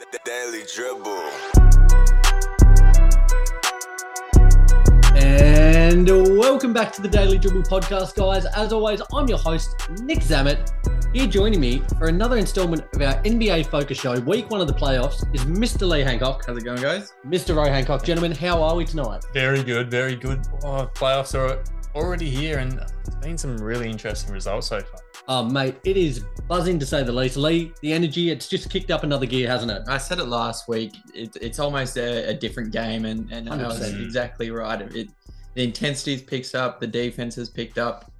The Daily Dribble. And welcome back to the Daily Dribble podcast, guys. As always, I'm your host, Nick Zammit. Here joining me for another installment of our NBA Focus Show, week one of the playoffs, is Mr. Lee Hancock. How's it going, guys? Mr. Roy Hancock. Gentlemen, how are we tonight? Very good, very good. Oh, playoffs are already here, and it's been some really interesting results so far. Oh, mate, it is buzzing to say the least. Lee, the energy, it's just kicked up another gear, hasn't it? I said it last week. It, it's almost a, a different game, and, and I was exactly right. It, the intensity picks up, the defense has picked up.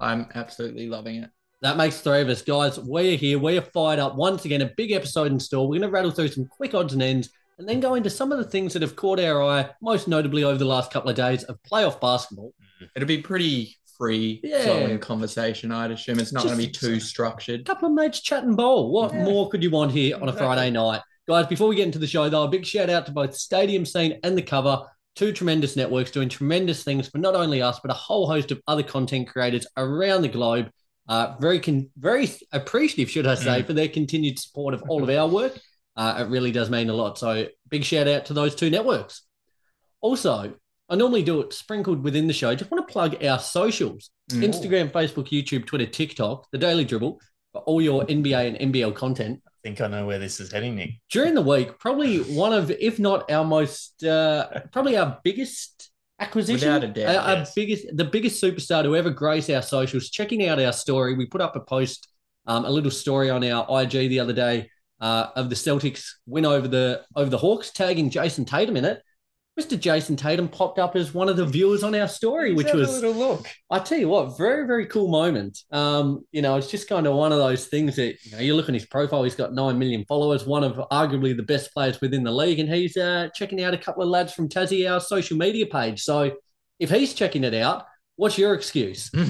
I'm absolutely loving it. That makes three of us, guys. We're here. We're fired up. Once again, a big episode in store. We're going to rattle through some quick odds and ends and then go into some of the things that have caught our eye, most notably over the last couple of days of playoff basketball. It'll be pretty free Yeah. flowing conversation, I'd assume. It's not going to be too structured. A couple of mates chatting bowl. What Yeah. more could you want here on a Exactly. Friday night? Guys, before we get into the show, though, a big shout out to both Stadium Scene and The Cover, two tremendous networks doing tremendous things for not only us, but a whole host of other content creators around the globe. Uh, very, con- very appreciative, should I say, for their continued support of all of our work. Uh, it really does mean a lot. So, big shout out to those two networks. Also, I normally do it sprinkled within the show. Just want to plug our socials Mm. Instagram, Facebook, YouTube, Twitter, TikTok, the Daily Dribble for all your NBA and NBL content. I think I know where this is heading, Nick. During the week, probably one of, if not our most, uh, probably our biggest acquisition. Without a doubt, Our, our biggest, the biggest superstar to ever grace our socials. Checking out our story, we put up a post, um, a little story on our IG the other day uh, of the Celtics win over the over the Hawks, tagging Jayson Tatum in it. Mr. Jayson Tatum popped up as one of the viewers on our story, which was a little look. I tell you what, very, very cool moment. Um, you know, it's just kind of one of those things that you know, you look at his profile, he's got nine million followers, one of arguably the best players within the league, and he's uh, checking out a couple of lads from Tassie, our social media page. So if he's checking it out, what's your excuse?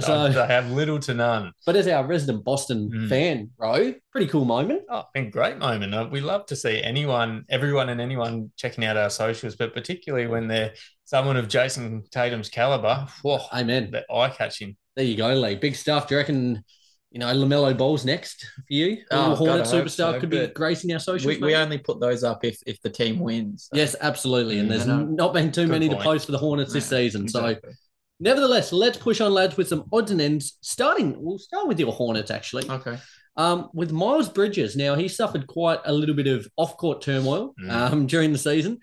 So- I have little to none. But as our resident Boston Mm. fan, bro, pretty cool moment. Oh, been great moment. Uh, We love to see anyone, everyone, and anyone checking out our socials, but particularly when they're someone of Jayson Tatum's caliber. Whoa, Amen. that eye catching. There you go, Lee. Big stuff. Do you reckon, you know, LaMelo Ball's next for you? Oh, Hornet God, I hope superstar so, could be gracing our socials. We, we only put those up if, if the team wins. So- Yes, absolutely. And there's I know. not been too Good many to post for the Hornets this Yeah, season. So, exactly. Nevertheless, let's push on, lads, with some odds and ends. Starting, we'll start with your Hornets, actually. Okay. Um, with Miles Bridges, now he suffered quite a little bit of off court turmoil Mm. um, during the season.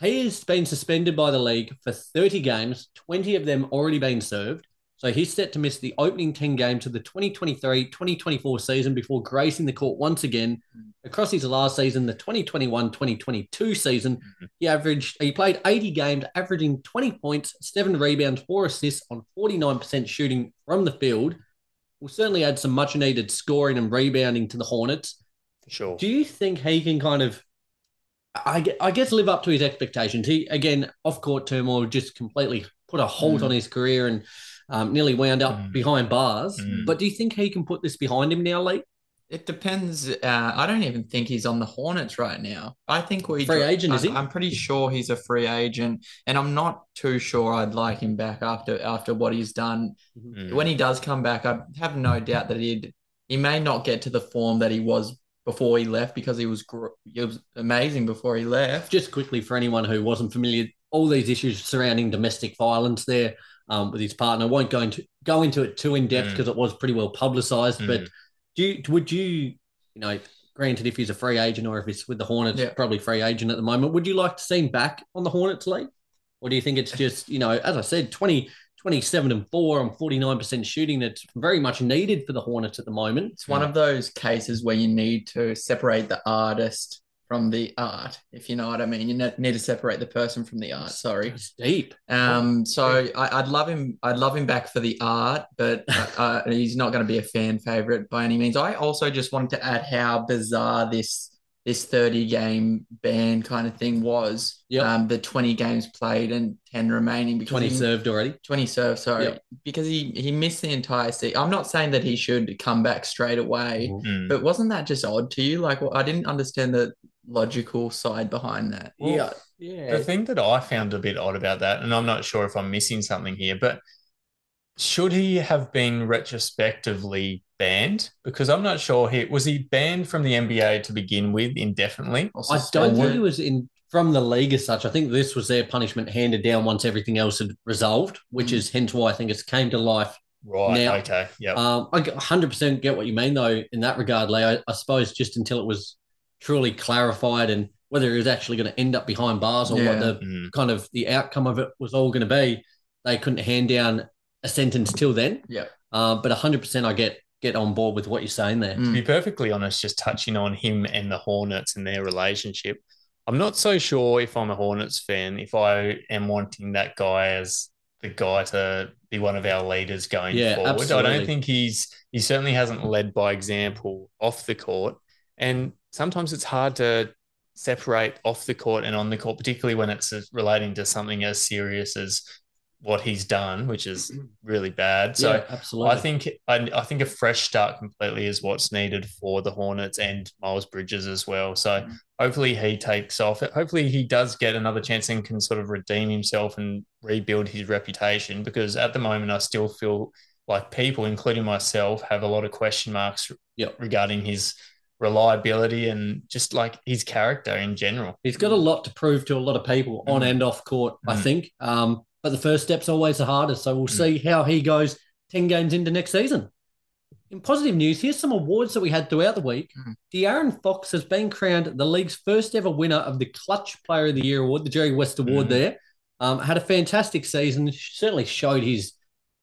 He has been suspended by the league for 30 games, 20 of them already being served. So he's set to miss the opening 10 games of the 2023 2024 season before gracing the court once again. Across his last season, the 2021 2022 season, Mhm. he averaged, he played 80 games, averaging 20 points, seven rebounds, four assists on 49% shooting from the field. Will certainly add some much needed scoring and rebounding to the Hornets. Sure. Do you think he can kind of, I, I guess, live up to his expectations? He, again, off court turmoil just completely put a halt Mm. on his career and um, nearly wound up Mm. behind bars. Mm. But do you think he can put this behind him now, Lee? It depends. Uh, I don't even think he's on the Hornets right now. I think we Free agent, is I'm, he? I'm pretty sure he's a free agent, and I'm not too sure I'd like him back after after what he's done. Mm. When he does come back, I have no doubt that he'd he may not get to the form that he was before he left because he was gr- he was amazing before he left. Just quickly for anyone who wasn't familiar, all these issues surrounding domestic violence there um, with his partner. I won't go into go into it too in depth Mm. because it was pretty well publicized. But Mm. do you, would you, you know, granted if he's a free agent or if he's with the Hornets, Yeah. probably free agent at the moment, would you like to see him back on the Hornets league? Or do you think it's just, you know, as I said, 20, 27 and 4 on 49% shooting that's very much needed for the Hornets at the moment? It's one of those cases where you need to separate the artist from the art, if you know what I mean. You ne- need to separate the person from the art. Sorry. It's deep. Um, so I, I'd love him. I'd love him back for the art, but uh, uh, he's not going to be a fan favorite by any means. I also just wanted to add how bizarre this this 30 game ban kind of thing was. Yep. Um, the 20 games played and 10 remaining because 20 he, served already. 20 serve, sorry, Yep. because he he missed the entire season. I'm not saying that he should come back straight away, Mm. but wasn't that just odd to you? Like, well, I didn't understand the logical side behind that. yeah. Yeah. The thing that I found a bit odd about that, and I'm not sure if I'm missing something here, but should he have been retrospectively banned? Because I'm not sure he was he banned from the NBA to begin with indefinitely. I don't think he was in from the league as such. I think this was their punishment handed down once everything else had resolved, which Mm. is hence why I think it's came to life. Right. Now- okay. Yep. Um, I 100% get what you mean though in that regard, Leo. I, I suppose just until it was truly clarified and whether it was actually going to end up behind bars or what the Mm. kind of the outcome of it was all going to be, they couldn't hand down a sentence till then. Yeah. Uh, but 100% I get get on board with what you're saying there. To Mm. be perfectly honest, just touching on him and the Hornets and their relationship, I'm not so sure if I'm a Hornets fan, if I am wanting that guy as the guy to be one of our leaders going Yeah, forward. I don't think he's he certainly hasn't led by example off the court. And sometimes it's hard to separate off the court and on the court, particularly when it's relating to something as serious as what he's done, which is really bad. So yeah, absolutely. I think I, I think a fresh start completely is what's needed for the Hornets and Miles Bridges as well. So Mm. hopefully he takes off. Hopefully he does get another chance and can sort of redeem himself and rebuild his reputation. Because at the moment, I still feel like people, including myself, have a lot of question marks Yep. regarding his reliability and just like his character in general. He's got a lot to prove to a lot of people on Mm. and off court, I Mm. think. Um, but the first step's always the hardest. So we'll Mm. see how he goes 10 games into next season. In positive news, here's some awards that we had throughout the week. Mm. De'Aaron Fox has been crowned the league's first ever winner of the Clutch Player of the Year award, the Jerry West Award Mm. there. Um, had a fantastic season, certainly showed his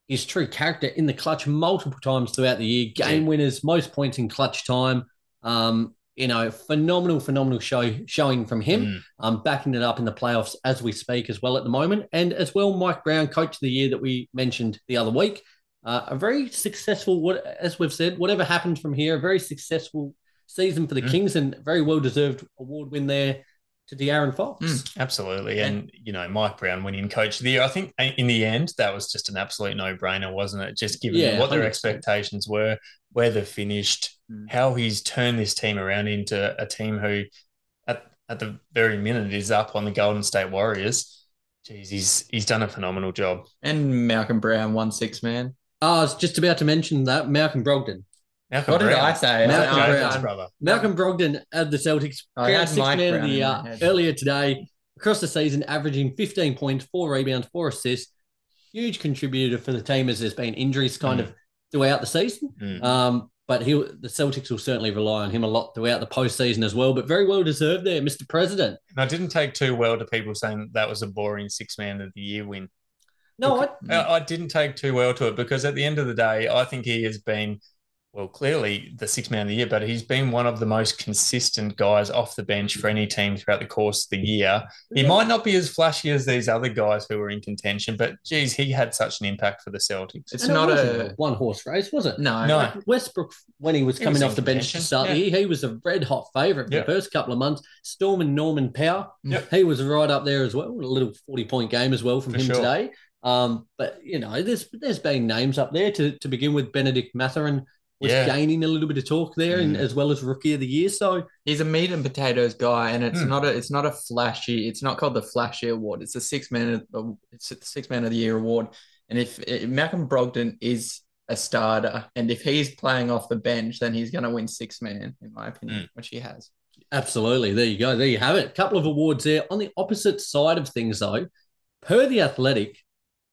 his true character in the clutch multiple times throughout the year. Game Yeah. winners, most points in clutch time. Um, you know, phenomenal, phenomenal show showing from him. Mm. Um, backing it up in the playoffs as we speak as well at the moment. And as well, Mike Brown, coach of the year that we mentioned the other week. Uh, a very successful, what as we've said, whatever happens from here, a very successful season for the Mm. Kings and very well deserved award win there to De'Aaron Fox. Mm. Absolutely. And, you know, Mike Brown winning coach of the year. I think in the end, that was just an absolute no brainer, wasn't it? Just given Yeah, what their 100%. expectations were, where they've finished, Mm. how he's turned this team around into a team who, at, at the very minute, is up on the Golden State Warriors. Jeez, he's, he's done a phenomenal job. And Malcolm Brown, one six man. Oh, I was just about to mention that Malcolm Brogdon. Malcolm What did I say? Malcolm I- I- Brown. Brother. Malcolm Brogdon of the Celtics, I crowned had sixth Mike man of the year earlier today. Across the season, averaging 15 points, four rebounds, four assists. Huge contributor for the team as there's been injuries kind Mm. of throughout the season. Mm. Um, but he, the Celtics will certainly rely on him a lot throughout the postseason as well. But very well deserved there, Mr. President. And I didn't take too well to people saying that was a boring six man of the year win. No. I I didn't take too well to it because at the end of the day, I think he has been, well, clearly the six man of the year, but he's been one of the most consistent guys off the bench for any team throughout the course of the year. He might not be as flashy as these other guys who were in contention, but geez, he had such an impact for the Celtics. It's and it not wasn't a one horse race, was it? no. No. Like Westbrook, when he was He coming was off in the bench to start the yeah. year, he was a red hot favourite for Yep. the first couple of months. Storm and Norman Powell, Yep. he was right up there as well. A little forty-point game as well from For him sure. today. Um, but you know, there's there's been names up there to to begin with. Bennedict Mathurin was Yeah. gaining a little bit of talk there, and Mm. as well as rookie of the year. So He's a meat and potatoes guy, and it's Hmm. not a it's not a flashy. It's not called the flashy award. It's a six man. of- It's a six man of the year award. And if, if Malcolm Brogdon is a starter, and if he's playing off the bench, then he's going to win six man, in my opinion, Hmm. which he has. Absolutely. There you go. There you have it. A couple of awards there. On the opposite side of things, though, per the Athletic,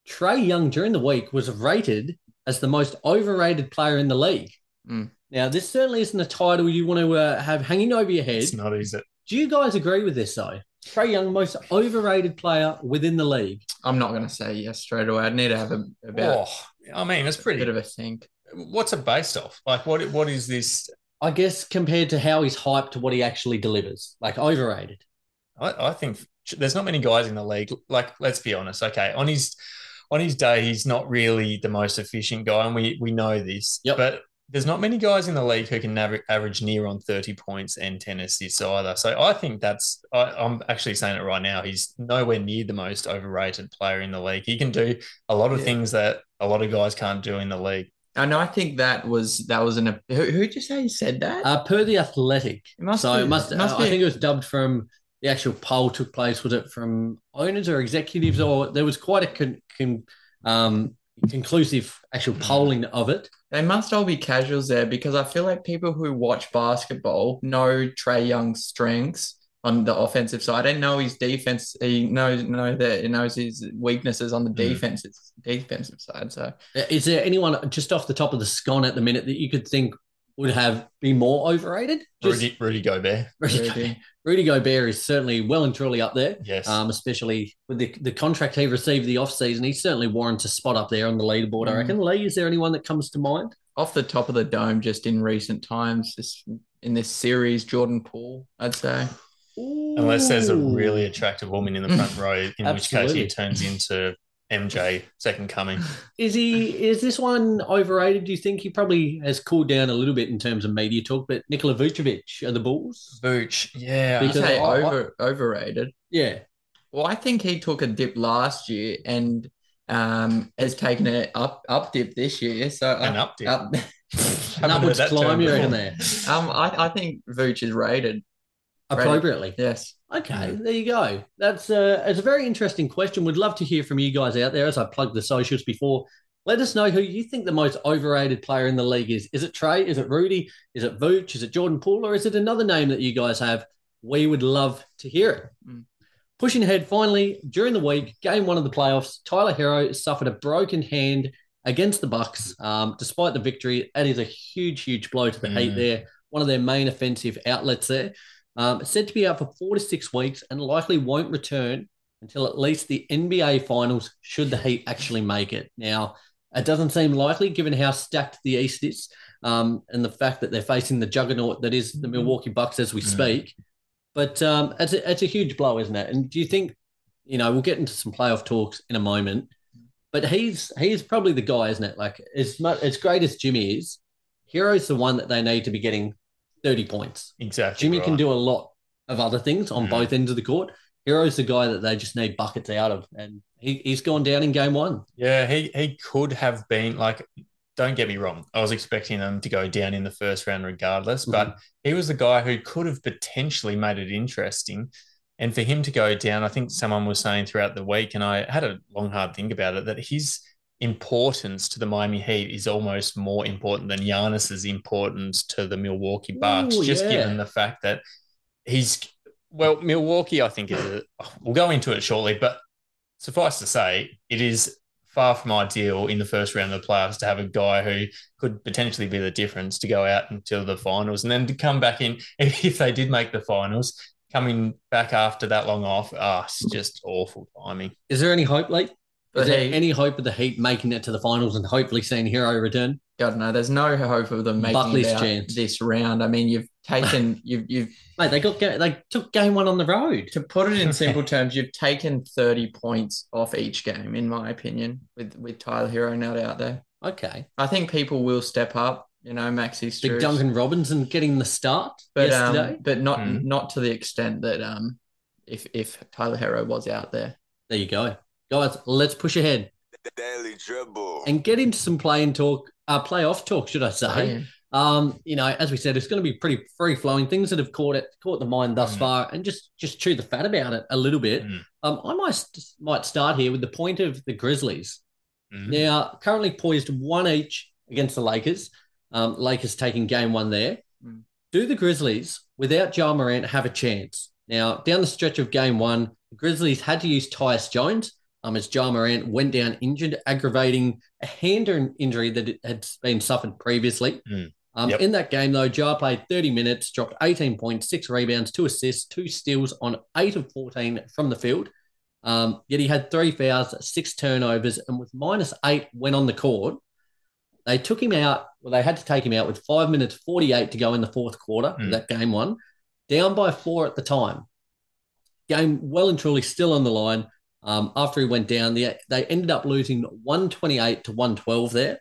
Trae Young during the week was rated as the most overrated player in the league. Mm. Now, this certainly isn't a title you want to uh, have hanging over your head. It's not easy. Do you guys agree with this, though? Trae Young, most overrated player within the league. I'm not going to say yes straight away. I'd need to have a, a bit, Oh, I mean, it's a pretty. bit of a think. What's it based off? Like, what? What is this? I guess compared to how he's hyped to what he actually delivers, like overrated. I, I think there's not many guys in the league. Like, let's be honest. Okay, on his on his day, he's not really the most efficient guy, and we we know this. Yep. But there's not many guys in the league who can average near on 30 points and 10 assists either. So I think that's I, I'm actually saying it right now. He's nowhere near the most overrated player in the league. He can do a lot of Yeah. things that a lot of guys can't do in the league. And I think that was that was an. Who who did you say said that? Uh, per the Athletic, it must so be, it must. it must uh, be I think it was dubbed from the actual poll took place. Was it from owners or executives, or there was quite a con, con, um, conclusive actual polling of it. They must all be casuals there because I feel like people who watch basketball know Trae Young's strengths on the offensive side and know his defense. He knows know that he knows his weaknesses on the Mm. defensive defensive side. So Is there anyone just off the top of the scone at the minute that you could think would have been more overrated? Just Rudy, Rudy Gobert. Rudy, Rudy. Gobert. Rudy Gobert is certainly well and truly up there. Yes. Um, especially with the, the contract he received the offseason. He certainly warrants a spot up there on the leaderboard, I Mm. reckon. Lee, is there anyone that comes to mind? off the top of the dome, just in recent times, this in this series, Jordan Poole, I'd say. Unless there's a really attractive woman in the front row, in which case he turns into MJ second coming. Is he is this one overrated? Do you think he probably has cooled down a little bit in terms of media talk? But Nikola Vucevic of the Bulls, Vooch, yeah. You Because say I- I- over overrated. yeah, Well, I think he took a dip last year and um has taken an up up dip this year. So An up, up dip. up- an upwards climb. You reckon before. there um, I, I think Vooch is rated. Appropriately? Yes. Okay, there you go. That's uh, it's a very interesting question. We'd love to hear from you guys out there. As I plugged the socials before, let us know who you think the most overrated player in the league is. Is it Trae? Is it Rudy? Is it Vooch? Is it Jordan Poole? Or is it another name that you guys have? We would love to hear it. Mm. Pushing ahead, finally during the week, game one of the playoffs, Tyler Herro suffered a broken hand against the Bucks. Um, despite the victory, that is a huge, huge blow to the Heat. Mm. There, one of their main offensive outlets there. Um, said to be out for four to six weeks and likely won't return until at least the NBA Finals, should the Heat actually make it. Now, it doesn't seem likely given how stacked the East is um, and the fact that they're facing the juggernaut that is the Milwaukee Bucks as we Mm. speak. But um, it's, a, it's a huge blow, isn't it? And do you think, you know, we'll get into some playoff talks in a moment, but he's he's probably the guy, isn't it? Like, as, much, as great as Jimmy is, Herro's the one that they need to be getting 30 points. Exactly. Jimmy can do a lot of other things on Mm. both ends of the court. Herro's the guy that they just need buckets out of, and he, he's gone down in game one. Yeah, he he could have been like. Don't get me wrong. I was expecting them to go down in the first round regardless, but he was the guy who could have potentially made it interesting. And for him to go down, I think someone was saying throughout the week, and I had a long, hard think about it, that his importance to the Miami Heat is almost more important than Giannis's importance to the Milwaukee Bucks, Ooh, just yeah. given the fact that he's well, Milwaukee, I think is a, we'll go into it shortly, but suffice to say, it is far from ideal in the first round of the playoffs to have a guy who could potentially be the difference to go out until the finals and then to come back in if they did make the finals, coming back after that long off, ah, it's just awful timing. Is there any hope, Lee? But Is there hey, any hope of the Heat making it to the finals and hopefully seeing Herro return? God no, there's no hope of them making Buckley's it out chance. this round. I mean, you've taken you've you've Mate, they got they took game one on the road. to put it in simple terms, you've taken 30 points off each game, in my opinion, with with Tyler Herro not out there. Okay, I think people will step up. You know, Maxi big Duncan Robinson getting the start but yesterday. um, but not Hmm. not to the extent that um, if if Tyler Herro was out there. there you go, guys. Let's push ahead The Daily Dribble. and get into some play and talk, uh, playoff talk, should I say? Yeah. Um, you know, as we said, it's going to be pretty free flowing. Things that have caught it, caught the mind thus Mm. far, and just just chew the fat about it a little bit. Mm. Um, I might might start here with the point of the Grizzlies. Mm. Now, currently poised one each against the Lakers. Um, Lakers taking game one there. Mm. Do the Grizzlies, without Ja Morant, have a chance? Now, down the stretch of game one, the Grizzlies had to use Tyus Jones um, as Ja Morant went down injured, aggravating a hand injury that had been suffered previously. Mm. Um, Yep. In that game, though, Ja played 30 minutes, dropped 18 points, six rebounds, two assists, two steals on eight of 14 from the field. Um, yet he had three fouls, six turnovers, and with minus eight when on the court, they took him out. Well, they had to take him out with five minutes 48 to go in the fourth quarter Mm. that game one, down by four at the time. Game well and truly still on the line. Um, after he went down, they, they ended up losing 128 to 112 there.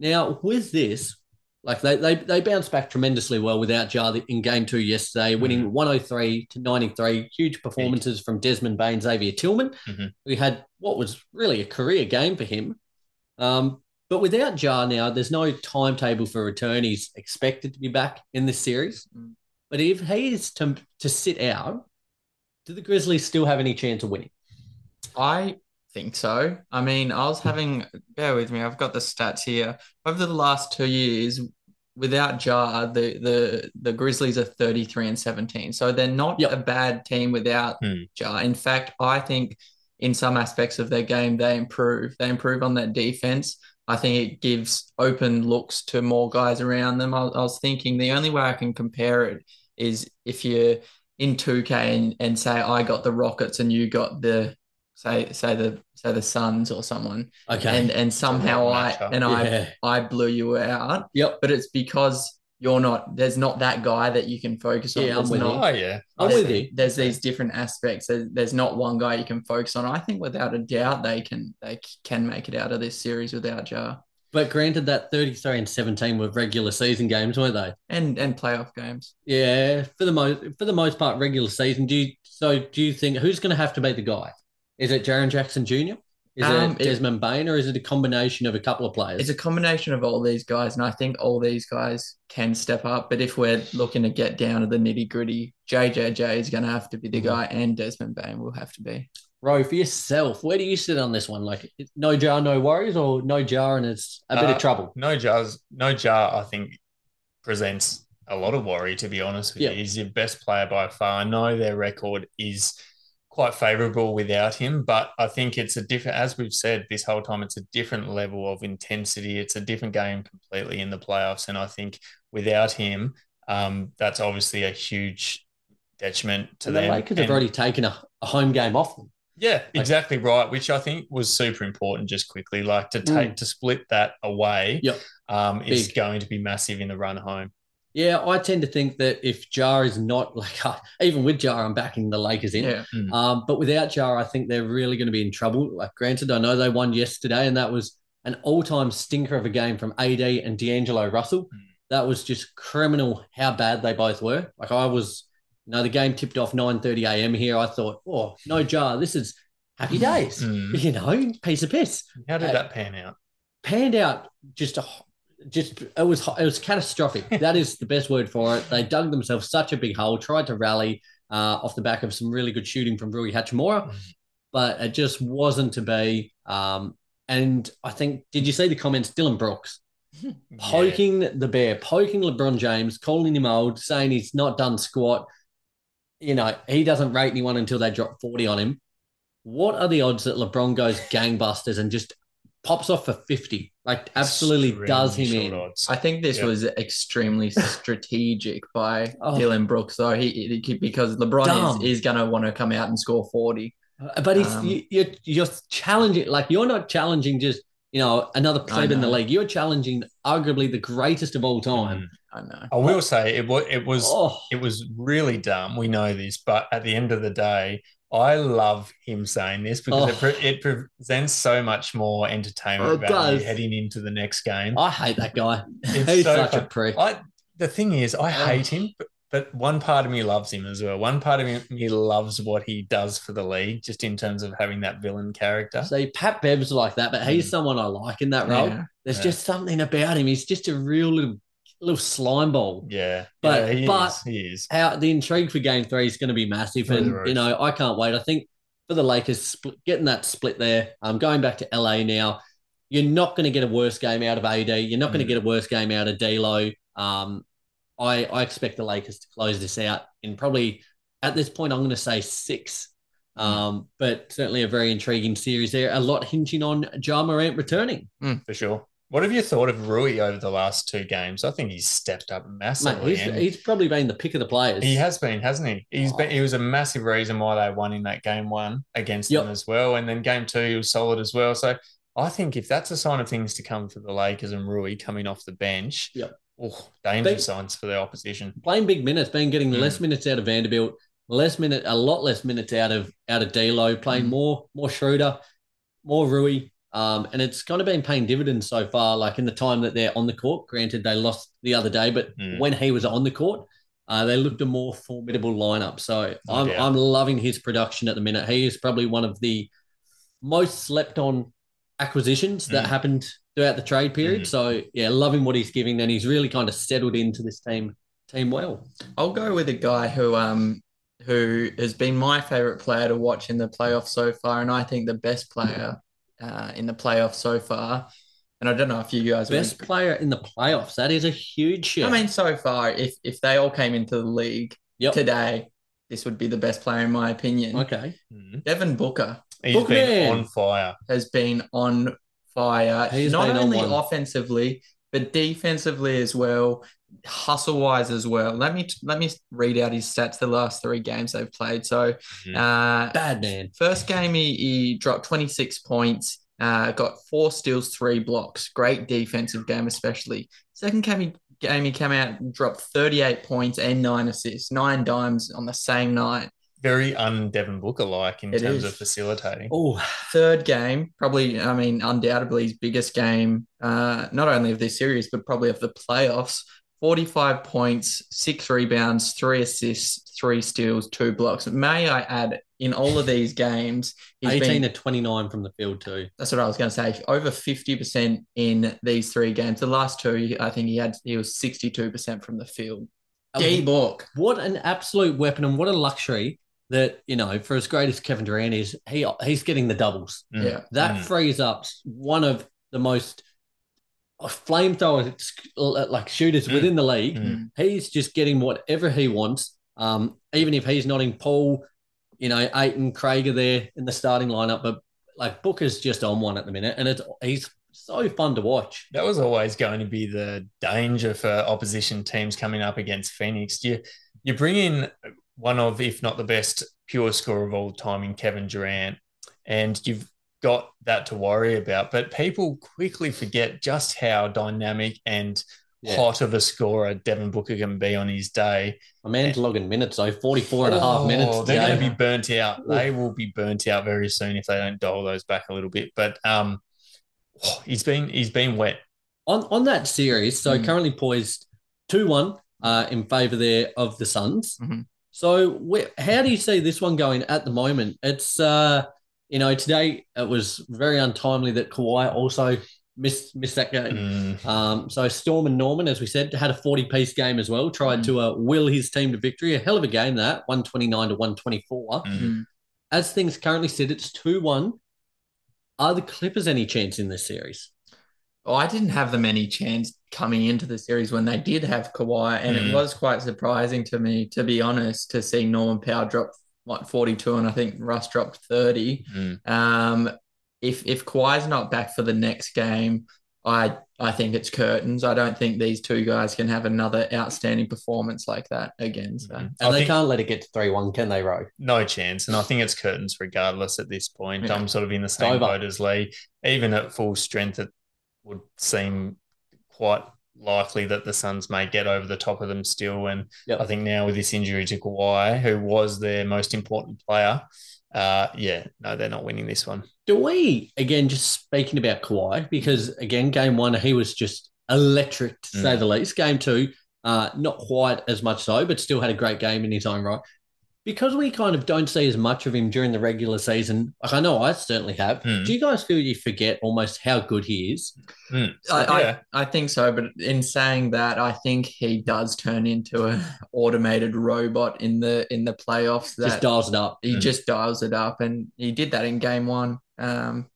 Now, with this, like they, they, they bounced back tremendously well without Ja in game two yesterday, winning 103 to 93. Huge performances from Desmond Bane, Xavier Tillman, Mhm. who had what was really a career game for him. Um, but without Ja now, there's no timetable for return. He's expected to be back in this series. Mm. But if he is to, to sit out, do the Grizzlies still have any chance of winning? I think so. I mean, I was having, bear with me, I've got the stats here. Over the last two years, without Ja, the the the Grizzlies are 33 and 17. So they're not Yep. a bad team without Hmm. Ja. In fact, I think in some aspects of their game, they improve. They improve on that defense. I think it gives open looks to more guys around them. I, I was thinking the only way I can compare it is if you're in 2K and, and say I got the Rockets and you got the say say the say the Suns or someone Okay. and and somehow I and I yeah. I blew you out Yep. but it's because you're not there's not that guy that you can focus on Yeah, I'm There's with you. Oh yeah. I'm there's- with you. There's these different aspects. There's, there's not one guy you can focus on. I think without a doubt they can they can make it out of this series without Ja But granted, that 33 and 17 were regular season games, weren't they? and and playoff games. Yeah, for the most for the most part, regular season. Do you so do you think who's going to have to be the guy? Is it Jaren Jackson Jr.? Is Um, it it- Desmond Bane, or is it a combination of a couple of players? It's a combination of all these guys, and I think all these guys can step up. But if we're looking to get down to the nitty gritty, JJJ is going to have to be the guy, and Desmond Bane will have to be. Ro, for yourself, where do you sit on this one? Like, no Ja, no worries, or no Ja, and it's a bit Uh, of trouble. No jars, no Ja. I think presents a lot of worry. To be honest with Yeah. you, he's your best player by far. I know their record is quite favourable without him, but I think it's a different. As we've said this whole time, it's a different level of intensity. It's a different game completely in the playoffs, and I think without him, um, that's obviously a huge detriment to And the them. Lakers And- have already taken a, a home game off them. yeah, exactly right. Which I think was super important. Just quickly, like to take to split that away, Mm. Yep. um, is Big. going to be massive in the run home. Yeah, I tend to think that if Ja is not like even with Ja, I'm backing the Lakers in. Yeah, Um, but without Ja, I think they're really going to be in trouble. Like, granted, I know they won yesterday, and that was an all-time stinker of a game from AD and D'Angelo Russell. Mm. That was just criminal how bad they both were. Like, I was, you know, the game tipped off 9:30 a.m. here. I thought, oh, no Ja, this is happy days. Mm. You know, piece of piss. How did Uh, that pan out? Panned out just a just it was it was catastrophic. that is the best word for it. They dug themselves such a big hole, tried to rally uh, off the back of some really good shooting from Rui Hachimura, Mm. but it just wasn't to be. Um, and I think, did you see the comments? Dillon Brooks poking the bear, poking LeBron James, calling him old, saying he's not done squat. You know, he doesn't rate anyone until they drop 40 on him. What are the odds that LeBron goes gangbusters and just pops off for 50? Like, absolutely Extremely does him in. odds. I think this Yeah. was extremely strategic by Oh. Dillon Brooks, though. He, he because LeBron Dumb. is, is going to want to come out and score forty. Uh, But he's, Um, you, you're, you're challenging, like, you're not challenging just, you know, another pleb in the league. You're challenging arguably the greatest of all time. Mm. I know. I will say it was it was Oh, it was really dumb. We know this, but at the end of the day, I love him saying this because it, Oh. pre- it presents so much more entertainment It value does. heading into the next game. I hate that guy. He's so such a fun. prick. I the thing is, I Oh. hate him, but, but one part of me loves him as well. One part of me, loves what he does for the league, just in terms of having that villain character. See, Pat Bev's like that, but he's Mm. someone I like in that role. Yeah. There's Yeah. just something about him. He's just a real little little slime ball. Yeah, But- yeah, he but- is. He is. How the intrigue for Game Three is going to be massive, and you know I can't wait. I think for the Lakers split, getting that split there, um, going back to LA now, you're not going to get a worse game out of AD. You're not going to Mm. get a worse game out of D'Lo. Um, I I expect the Lakers to close this out in probably at this point I'm going to say six. Mm. Um, but certainly a very intriguing series there. A lot hinging on Ja Morant returning. for sure. What have you thought of Rui over the last two games? I think he's stepped up Mate, massively. he's, he's probably been the pick of the players. he has been, hasn't he? He's Oh. been. He was a massive reason why they won in that game one against Yep. them as well, and then game two he was solid as well. So I think if that's a sign of things to come for the Lakers and Rui coming off the bench, Yep. oh, danger Big- signs for the opposition. playing big minutes, been getting Mm. less minutes out of Vanderbilt, less minute, a lot less minutes out of out of D'Lo, playing Mm. more more Schroeder, more Rui, um, and it's kind of been paying dividends so far. Like in the time that they're on the court, granted they lost the other day, but Mm. when he was on the court, uh, they looked a more formidable lineup. So I'm. I'm loving his production at the minute. He is probably one of the most slept on acquisitions that Mm. happened throughout the trade period. Mm. So yeah, loving what he's giving, and he's really kind of settled into this team team well. I'll go with a guy who um who has been my favorite player to watch in the playoffs so far, and I think the best player uh, in the playoffs so far. And I don't know if you guys would Best player in the playoffs. That is a huge shit. I mean, so far, if if they all came into the league Yep. today, this would be the best player in my opinion. okay. Mhm. Devin Booker He's Book been on fire. has been on fire, He's not been on only one. offensively but defensively as well, hustle wise as well. Let me let me read out his stats the last three games they've played. So, Mhm. uh, Bad man. First game, he, he dropped 26 points, uh, got four steals, three blocks. Great defensive game, especially. Second game, he, game, he came out and dropped 38 points and nine assists, nine dimes on the same night. Very un-Devin Booker like in It terms is. of facilitating. Oh, Third game, probably, I mean, undoubtedly his biggest game, uh, not only of this series, but probably of the playoffs. 45 points, six rebounds, three assists, three steals, two blocks. May I add, in all of these games, he's 18 been to 29 from the field, too. That's what I was going to say. Over 50% in these three games. The last two, I think he had, he was 62% from the field. D book. what an absolute weapon and what a luxury that, you know, for as great as Kevin Durant is, he he's getting the doubles. Mm. Yeah. That Mm. frees up one of the most flamethrower like shooters Mm. within the league. Mm. He's just getting whatever he wants. Um, even if he's not in Paul, you know, Ayton, Craig are there in the starting lineup, but like Booker's just on one at the minute, and it's he's so fun to watch. That was always going to be the danger for opposition teams coming up against Phoenix. You you bring in one of, if not the best pure scorer of all time in Kevin Durant, and you've got that to worry about. But people quickly forget just how dynamic and Yeah. hot of a scorer Devin Booker can be on his day. My man's logging minutes, though 44 and a half minutes. Oh, They're going to be burnt out. They will be burnt out very soon if they don't dial those back a little bit. But um, he's been he's been wet. on on that series, so Mm. currently poised two one uh, in favour there of the Suns. Mhm. So how do you see this one going at the moment? It's uh, you know today it was very untimely that Kawhi also missed missed that game. Mm. Um, so Storm and Norman, as we said, had a forty piece game as well. Tried Mm. to uh, will his team to victory. A hell of a game that one twenty nine to one twenty four. Mm. As things currently sit, it's two one. Are the Clippers any chance in this series? Oh, I didn't have them any chance coming into the series when they did have Kawhi, and Mm. it was quite surprising to me, to be honest, to see Norman Powell drop what 42 and I think Russ dropped 30. Mm. Um, if if Kawhi's not back for the next game, I I think it's curtains. I don't think these two guys can have another outstanding performance like that again. So Mm. And I they think- can't let it get to three one, can they, Ro? No chance. And I think it's curtains regardless at this point. Yeah. I'm sort of in the same over. boat as Lee. Even at full strength, it would seem quite likely that the Suns may get over the top of them still. And Yep. I think now with this injury to Kawhi, who was their most important player, uh, yeah, no, they're not winning this one. Do we again just speaking about Kawhi because again game one he was just electric to say Mm. the least. Game two, uh, not quite as much so, but still had a great game in his own right. Because we kind of don't see as much of him during the regular season, like I know I certainly have. Mm. Do you guys feel you forget almost how good he is? Mm. I, yeah. I, I think so, but in saying that, I think he does turn into an automated robot in the in the playoffs. That Just dials it up. he Mm. just dials it up, and he did that in game one. Um,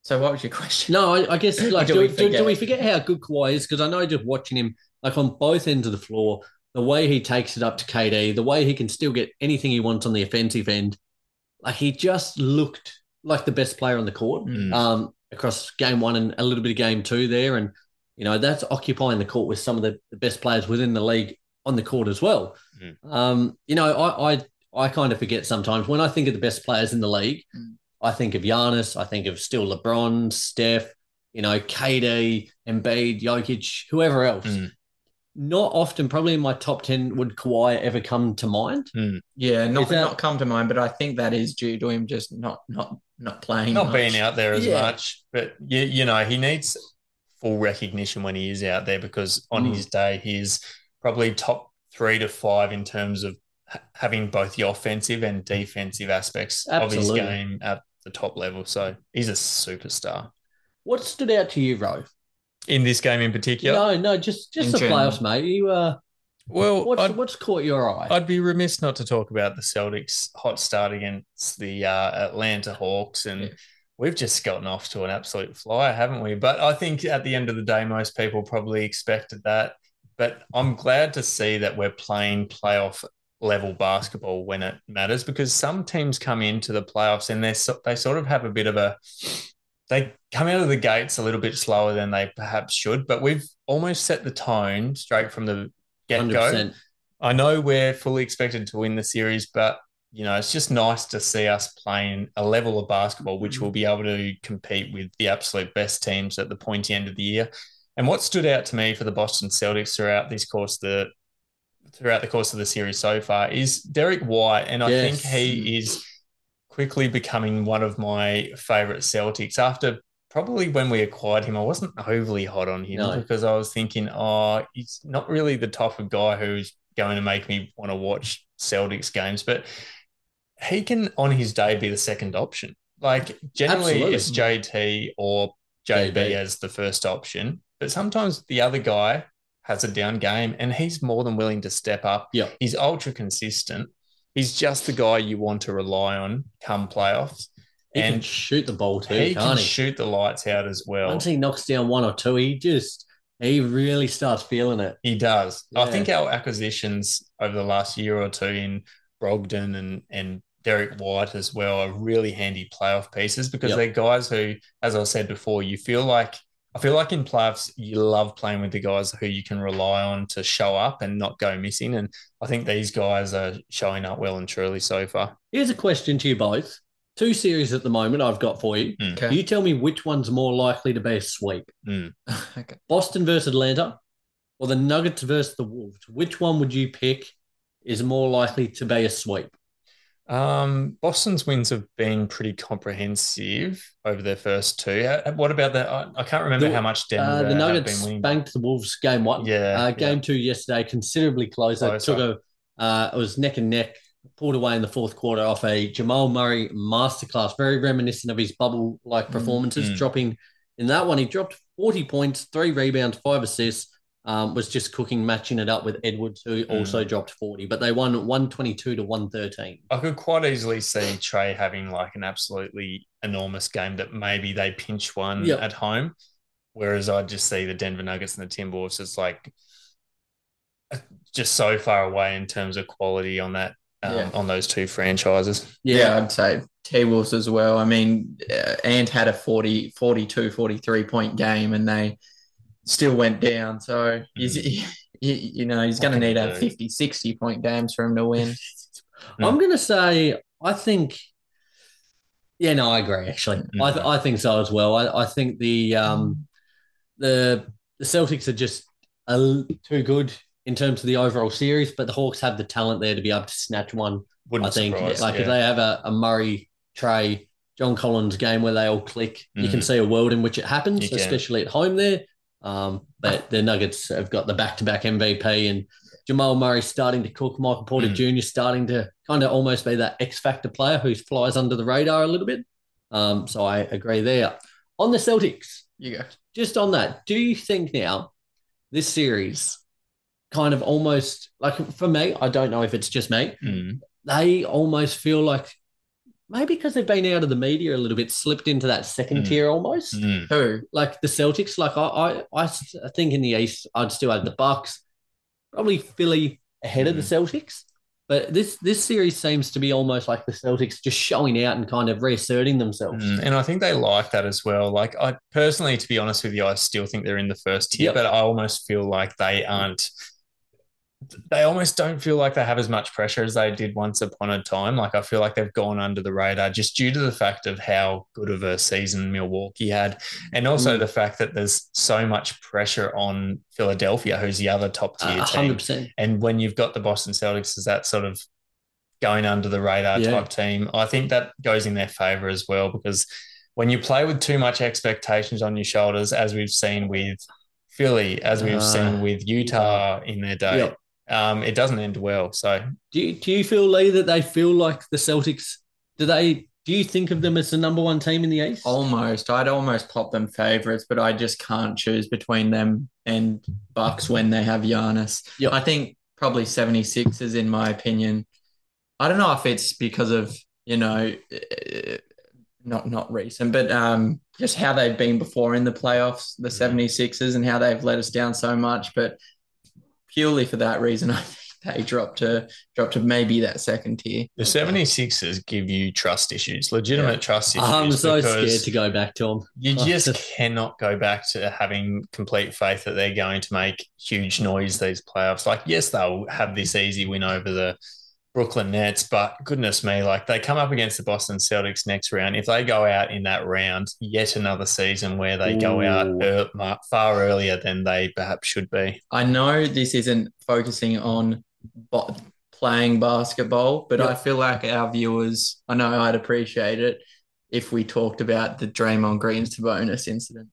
so what was your question? No, I, I guess like Do do, we do, do forget? we forget how good Kawhi is? Because I know just watching him like on both ends of the floor, the way he takes it up to KD, the way he can still get anything he wants on the offensive end, like he just looked like the best player on the court Mm. um, across game one and a little bit of game two there, and you know that's occupying the court with some of the, the best players within the league on the court as well. Mm. Um, you know, I, I I kind of forget sometimes when I think of the best players in the league, Mm. I think of Giannis, I think of still LeBron, Steph, you know, KD, Embiid, Jokic, whoever else. Mm. Not often, probably in my top ten, would Kawhi ever come to mind. Yeah, not that- not come to mind, but I think that is due to him just not not not playing, not much. being out there as Yeah. much, but you, you know, he needs full recognition when he is out there because on Mm. his day, he is probably top three to five in terms of ha- having both the offensive and defensive aspects of his game at the top level. So he's a superstar. What stood out to you, Ro? In this game in particular, No, no, just just In the general. playoffs, mate. You uh, Well, What's, I'd, what's caught your eye? I'd be remiss not to talk about the Celtics' hot start against the uh, Atlanta Hawks, and Yeah. we've just gotten off to an absolute flyer, haven't we? But I think at the end of the day, most people probably expected that. But I'm glad to see that we're playing playoff level basketball when it matters, because some teams come into the playoffs and they so- they sort of have a bit of a they come out of the gates a little bit slower than they perhaps should. But we've almost set the tone straight from the get go. I know we're fully expected to win the series, but you know, it's just nice to see us playing a level of basketball which mm. will be able to compete with the absolute best teams at the pointy end of the year. And what stood out to me for the Boston Celtics throughout this course, the throughout the course of the series so far, is Derek White, and I Yes. think he is quickly becoming one of my favorite Celtics. After probably when we acquired him, I wasn't overly hot on him No. because I was thinking, oh, he's not really the type of guy who's going to make me want to watch Celtics games, but he can on his day be the second option. Like generally Absolutely. it's JT or JB, JB. as the first option, but sometimes the other guy has a down game and he's more than willing to step up. Yeah. He's ultra consistent. He's just the guy you want to rely on come playoffs. He can and shoot the ball too, he can't can he? shoot the lights out as well. Once he knocks down one or two, he just he really starts feeling it. He does. I think our acquisitions over the last year or two in Brogdon and and Derek White as well are really handy playoff pieces because Yep. they're guys who, as I said before, you feel like I feel like in playoffs you love playing with the guys who you can rely on to show up and not go missing. And I think these guys are showing up well and truly so far. Here's a question to you both. Two series at the moment I've got for you. Hmm. Okay. You tell me which one's more likely to be a sweep. Hmm. okay. Boston versus Atlanta or the Nuggets versus the Wolves? Which one would you pick is more likely to be a sweep? Um, Boston's wins have been pretty comprehensive over their first two. Uh, What about that? I, I can't remember The- how much Denver Uh, the Nuggets been winning. banked the Wolves game one. Yeah, Uh, game two yesterday, considerably closer. Closer. Took a, uh, it was neck and neck, pulled away in the fourth quarter off a Jamal Murray masterclass, very reminiscent of his bubble like performances. mm. Dropping in that one, he dropped 40 points, three rebounds, five assists. Um, was just cooking, matching it up with Edwards, who Mm. also dropped 40, but they won 122 to 113. I could quite easily see Trae having like an absolutely enormous game that maybe they pinch one Yep. at home. Whereas I just see the Denver Nuggets and the Timberwolves as like just so far away in terms of quality on that um, Yeah. on those two franchises. Yeah, I'd say T Wolves as well. I mean, uh, Ant had a 40, 42, 43 point game and they still went down. So, hmm. he's, you, you know, he's going to need a do? 50, 60 point games for him to win. Hmm. I'm going to say, I think, yeah, no, I agree. Actually, hmm. I, th- I think so as well. I, I think the um, the the Celtics are just a l- too good in terms of the overall series, but the Hawks have the talent there to be able to snatch one. Wouldn't I think, surprise, like yeah. if they have a, a Murray, Trae, John Collins game where they all click, you can see a world in which it happens, especially at home there. Um, but the Nuggets have got the back-to-back MVP and Jamal Murray starting to cook, Michael Porter Mm. Jr. starting to kind of almost be that X factor player who flies under the radar a little bit. Um, so I agree there. On the Celtics, You go. just on that, do you think now this series kind of almost like for me, I don't know if it's just me, Mm. they almost feel like maybe because they've been out of the media a little bit, slipped into that second Mm. tier almost. Mm. Who? Like the Celtics, like I, I, I think in the East, I'd still have the Bucks, probably Philly ahead of the Celtics. But this this series seems to be almost like the Celtics just showing out and kind of reasserting themselves. Mm, and I think they like that as well. Like I personally, to be honest with you, I still think they're in the first tier, Yep. but I almost feel like they aren't. They almost don't feel like they have as much pressure as they did once upon a time. Like I feel like they've gone under the radar just due to the fact of how good of a season Milwaukee had, and also Mm. the fact that there's so much pressure on Philadelphia, who's the other top tier A team. And when you've got the Boston Celtics as that sort of going under the radar Yeah. type team, I think that goes in their favor as well because when you play with too much expectations on your shoulders, as we've seen with Philly, as we've Uh, seen with Utah in their day, Yep. Um, it doesn't end well. So Do you, do you feel Lee that they feel like the Celtics? Do they? Do you think of them as the number one team in the East? Almost. I'd almost pop them favorites, but I just can't choose between them and Bucks when they have Giannis. Yep. I think probably 76ers in my opinion. I don't know if it's because of, you know, uh, not not recent, but um, just how they've been before in the playoffs, the 76ers, and how they've let us down so much. But purely for that reason, I think they dropped to dropped to maybe that second tier. The 76ers give you trust issues, legitimate Yeah. trust issues. I'm so scared to go back to them. You just just- cannot go back to having complete faith that they're going to make huge noise these playoffs. Like, yes, they'll have this easy win over the Brooklyn Nets, but goodness me, like they come up against the Boston Celtics next round. If they go out in that round, yet another season where they go out Ooh. far earlier than they perhaps should be. I know this isn't focusing on bo- playing basketball, but I feel like our viewers, I know I'd appreciate it if we talked about the Draymond Green Sabonis incident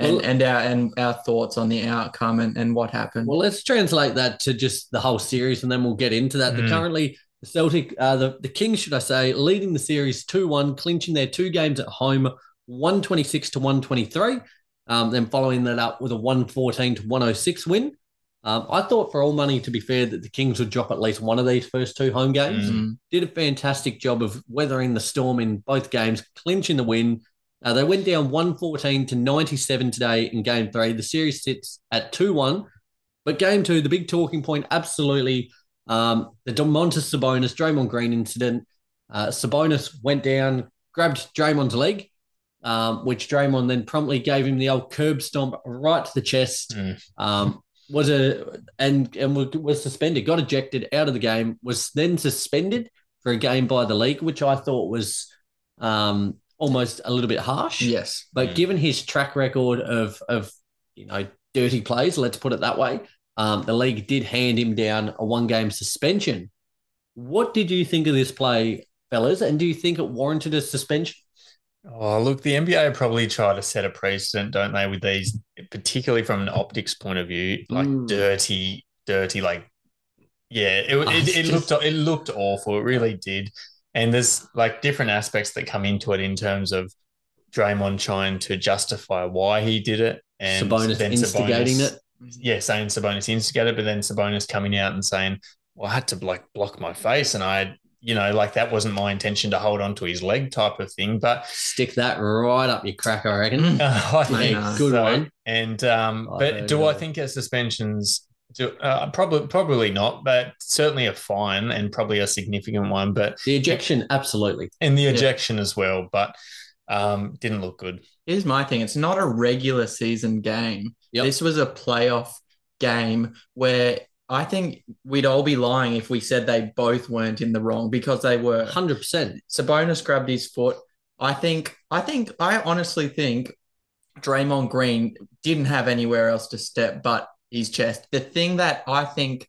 and, Well- and our and our thoughts on the outcome and, and what happened. Well, let's translate that to just the whole series, and then we'll get into that. Mm. The currently the Celtic, uh, the the Kings, should I say, leading the series two one, clinching their two games at home, one twenty six to one twenty three. Um, then following that up with a one fourteen to one hundred six win. Um, I thought, for all money, to be fair, that the Kings would drop at least one of these first two home games. Mm. Did a fantastic job of weathering the storm in both games, clinching the win. Uh, they went down 114 to 97 today in game three. The series sits at 2 1. But game two, the big talking point, absolutely um, the Domantas Sabonis, Draymond Green incident. Uh, Sabonis went down, grabbed Draymond's leg, um, which Draymond then promptly gave him the old curb stomp right to the chest. Mm. Um, was a and and was- was suspended, got ejected out of the game, was then suspended for a game by the league, which I thought was um, almost a little bit harsh. Yes. But Mm. given his track record of of you know dirty plays, let's put it that way, um, the league did hand him down a one game suspension. What did you think of this play, fellas? And do you think it warranted a suspension? Oh, look, the NBA probably try to set a precedent, don't they, with these, particularly from an optics point of view, like Mm. dirty, dirty, like, yeah, it, Oh, it, it just- looked it looked awful. It really did. And there's like different aspects that come into it in terms of Draymond trying to justify why he did it, and Sabonis then instigating Sabonis- it. yeah, saying Sabonis instigated, but then Sabonis coming out and saying, "Well, I had to like block my face, and I, you know, like that wasn't my intention to hold on to his leg, type of thing." But Stick that right up your crack, I reckon. I think. Good so. one. And um, I but do I think a suspensions? Do, uh, probably probably not, but certainly a fine and probably a significant one. But The ejection, absolutely. and the ejection as well, but um, didn't look good. Here's my thing. It's not a regular season game. Yep. This was a playoff game where I think we'd all be lying if we said they both weren't in the wrong because they were. Hundred percent. Sabonis grabbed his foot. I think I think I honestly think Draymond Green didn't have anywhere else to step but his chest. The thing that I think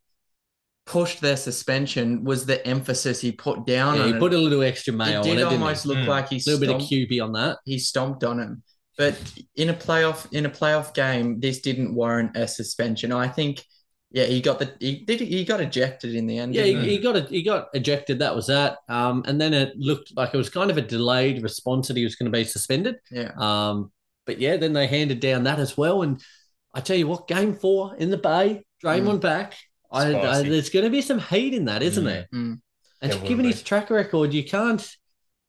pushed their suspension was the emphasis he put down Yeah, on he it. put a little extra It mayo on it, did didn't almost look Mm. like he A little bit of QB on that. he stomped on him. But in a playoff in a playoff game, this didn't warrant a suspension. I think, yeah, he got the he did he got ejected in the end. Yeah, he, didn't he got it. He got ejected. That was that. Um, and then it looked like it was kind of a delayed response that he was going to be suspended. yeah. Um, but yeah, then they handed down that as well. And I tell you what, game four in the Bay, Draymond back. I, I, there's going to be some heat in that, isn't Mm. there? Mm. And There given be. his track record, you can't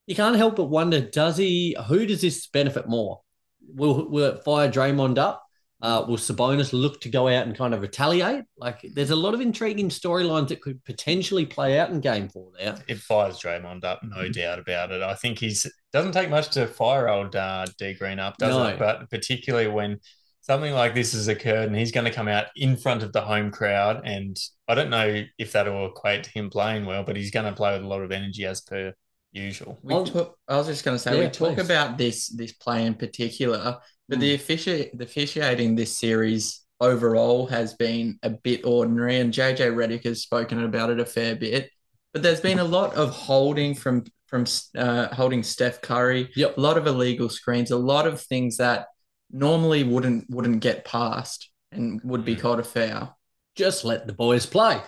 you can't help but wonder: Does he? Who does this benefit more? Will will it fire Draymond up? Uh, will Sabonis look to go out and kind of retaliate? Like, there's a lot of intriguing storylines that could potentially play out in Game Four. There, It fires Draymond up, no Mm-hmm. doubt about it. I think he's doesn't take much to fire old uh, D Green up, does No. it? But particularly when something like this has occurred and he's going to come out in front of the home crowd, and I don't know if that will equate to him playing well, but he's going to play with a lot of energy as per usual. We Well- talk, I was just going to say Yeah, we talk please. about this this play in particular, but Mm. the offici- the officiating this series overall has been a bit ordinary, and JJ Redick has spoken about it a fair bit. But there's been a lot of holding from from uh, holding Steph Curry, Yep. a lot of illegal screens, a lot of things that normally wouldn't wouldn't get past and would be Mm. called a foul. just let the boys play.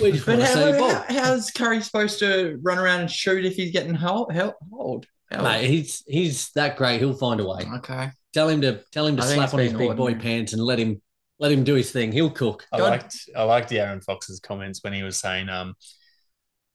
We just But want to see the how, ball. how, how's Curry supposed to run around and shoot if he's getting hold? Hold? hold? Mate, he's he's that great. He'll find a way. Okay. Tell him to tell him to I slap on his been big boy pants and let him Let him do his thing. He'll cook. I God. liked I liked De'Aaron Fox's comments when he was saying um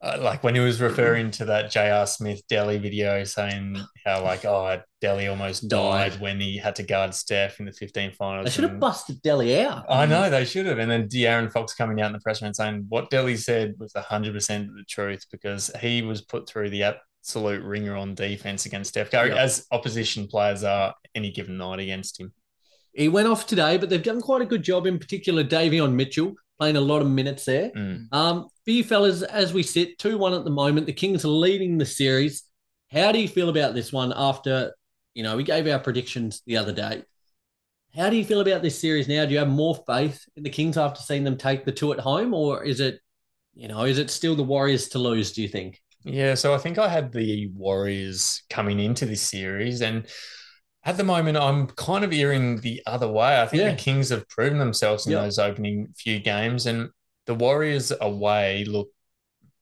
uh, like when he was referring to that J.R. Smith Delly video saying how like oh Delly almost died, when he had to guard Steph in the 15 finals. They should have and- busted Delly out. I know they should have. And then De'Aaron Fox coming out in the press and saying what Delly said was 100% the truth because he was put through the absolute ringer on defense against Steph Curry, Yeah. as opposition players are any given night against him. He went off today, but they've done quite a good job, in particular, Davion Mitchell playing a lot of minutes there. Mm. Um, for you fellas, as we sit 2 1 at the moment, the Kings are leading the series. How do you feel about this one after, you know, we gave our predictions the other day? How do you feel about this series now? Do you have more faith in the Kings after seeing them take the two at home, or is it, you know, is it still the Warriors to lose? Do you think? Yeah, so I think I had the Warriors coming into this series, and at the moment, I'm kind of earing the other way. I think Yeah. the Kings have proven themselves in Yeah. those opening few games, and the Warriors away look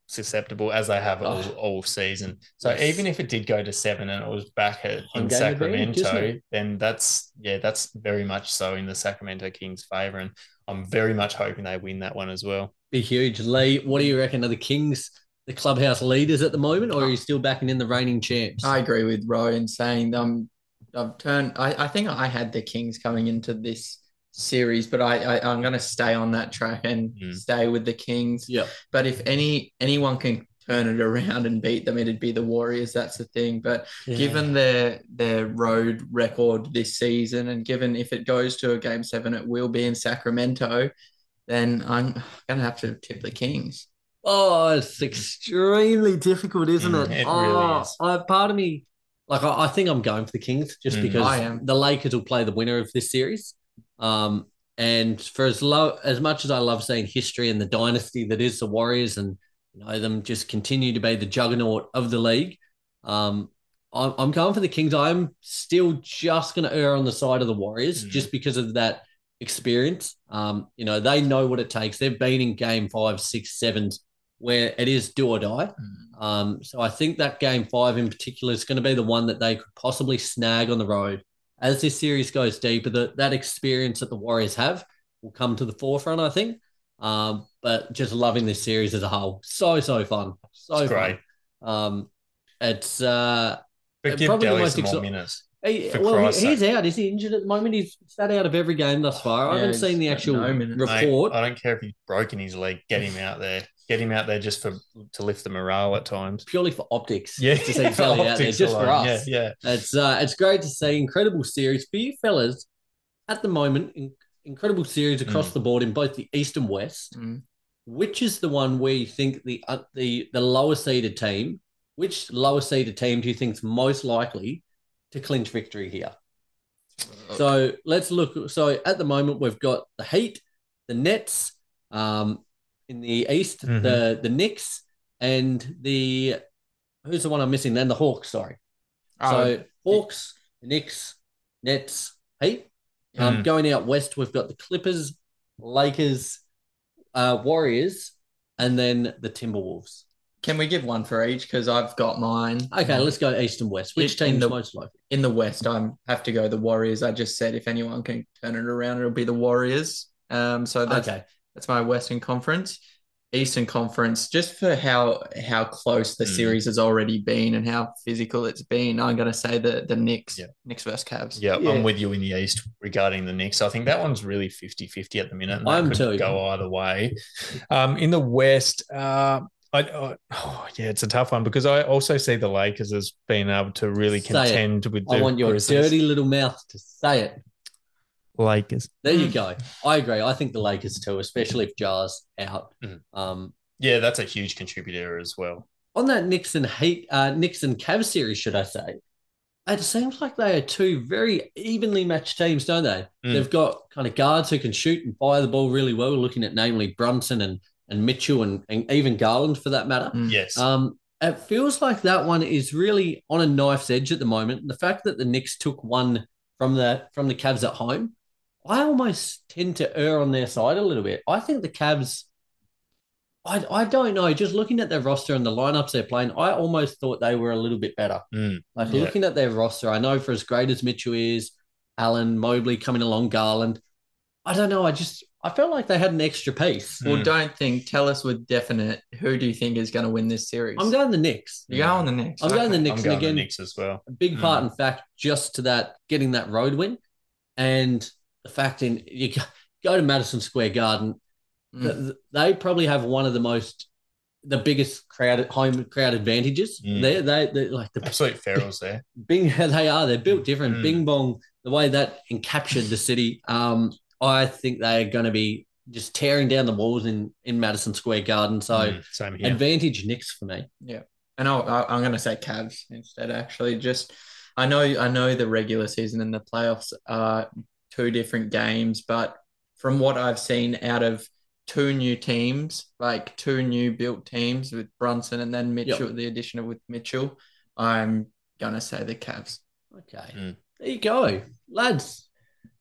susceptible as they have all, Oh. all season. So Yes. even if it did go to seven and it was back at, Home in game advantage, Sacramento, it? then that's yeah, that's very much so in the Sacramento Kings' favor, and I'm very much hoping they win that one as well. Be huge. Lee, what do you reckon? Are the Kings the clubhouse leaders at the moment, or are you still backing in the reigning champs? I agree with Ro in saying um I've turned I, I think I had the Kings coming into this series, but I, I I'm gonna stay on that track and Mm. stay with the Kings. Yeah. But if any anyone can turn it around and beat them, it'd be the Warriors. That's the thing. But given their their road record this season, and given if it goes to a game seven, it will be in Sacramento, then I'm gonna have to tip the Kings. Oh, it's extremely difficult, isn't Mm, it? it oh, really is. I, part of me, like, I, I think I'm going for the Kings just Mm. because I am. the Lakers will play the winner of this series. Um, and for as low as much as I love seeing history and the dynasty that is the Warriors, and you know them just continue to be the juggernaut of the league, um, I'm, I'm going for the Kings. I'm still just going to err on the side of the Warriors Mm. just because of that experience. Um, you know, they know what it takes. They've been in game five, six, sevens where it is do or die. Um, so I think that game five in particular is going to be the one that they could possibly snag on the road. As this series goes deeper, that that experience that the Warriors have will come to the forefront, I think. Um, but just loving this series as a whole, so so fun, so It's great. fun. Um, it's uh, But give probably the most some more minutes. he, well, Christ's he, he's out. Is he injured at the moment? He's sat out of every game thus far. I haven't seen the actual no minutes. Mate, report. I don't care if he's broken his leg. Get him out there. Get him out there just for to lift the morale at times. purely for optics. Yeah, to see Kelly out there, optics just for alone. us. Yeah, yeah. It's uh, it's great to see. Incredible series for you fellas at the moment. In, incredible series across Mm. the board in both the East and West. Mm. Which is the one where you think the uh, the the lower seeded team? Which lower seeded team do you think is most likely to clinch victory here? So let's look. So at the moment, we've got the Heat, the Nets, um, in the East, Mhm. the the Knicks, and the who's the one I'm missing? Then the Hawks. Sorry. Oh, So Hawks, Knicks, Nets, Heat. Um, Mm. Going out west, we've got the Clippers, Lakers, uh, Warriors, and then the Timberwolves. can we give one for each? Because I've got mine. Okay, let's go east and west. Which In- in team's the- most likely? in the West, I have to go the Warriors. I just said if anyone can turn it around, it'll be the Warriors. Um, so that's Okay, that's my Western Conference. Eastern Conference, just for how how close the Mm. series has already been and how physical it's been, I'm gonna say the the Knicks, Yeah. Knicks versus Cavs. Yeah, Yeah. I'm with you in the East regarding the Knicks. I think that one's really 50-50 at the minute. And I'm could too. go either way. Um, in the West, uh, I, I oh, yeah, it's a tough one because I also see the Lakers as being able to really Say it. contend with the I want your Grizzlies. dirty little mouth to say it. Lakers. There you go. I agree. I think the Lakers too, especially if Ja's out. Mm. Um, Yeah, that's a huge contributor as well. on that Nixon Heat, uh, Nixon Cavs series, should I say? It seems like they are two very evenly matched teams, don't they? Mm. They've got kind of guards who can shoot and fire the ball really well. Looking at namely Brunson and and Mitchell and, and even Garland for that matter. Mm. Yes. Um, it feels like that one is really on a knife's edge at the moment. The fact that the Knicks took one from the from the Cavs at home, I almost tend to err on their side a little bit. I think the Cavs. I, I don't know. Just looking at their roster and the lineups they're playing, I almost thought they were a little bit better. Mm. Like Yeah. looking at their roster, I know for as great as Mitchell is, Allen, Mobley coming along, Garland. I don't know. I just I felt like they had an extra piece. Well, Mm. don't think. Tell us with definite. Who do you think is going to win this series? I'm going the Knicks. You go on the Knicks. I'm going the Okay. Knicks. I'm going again- the Knicks as well. A big part, Mm. in fact, just to that getting that road win, and the fact in you go- go to Madison Square Garden, Mm. th- th- they probably have one of the most, the biggest crowd home crowd advantages. Mm. They they they like the Absolute ferals there. Bing, they are. They're built different. Mm. Bing Bong, the way that encaptured the city, um, I think they are going to be just tearing down the walls in, in Madison Square Garden. So Mm, same here. advantage Knicks for me. Yeah, and I'll, I'll- I'm going to say Cavs instead. Actually, just I know I know the regular season and the playoffs are two different games, but from what I've seen out of two new teams, like two new built teams with Brunson and then Mitchell, the addition of with Mitchell, I'm gonna say the Cavs. Okay. Mm. There you go. Lads,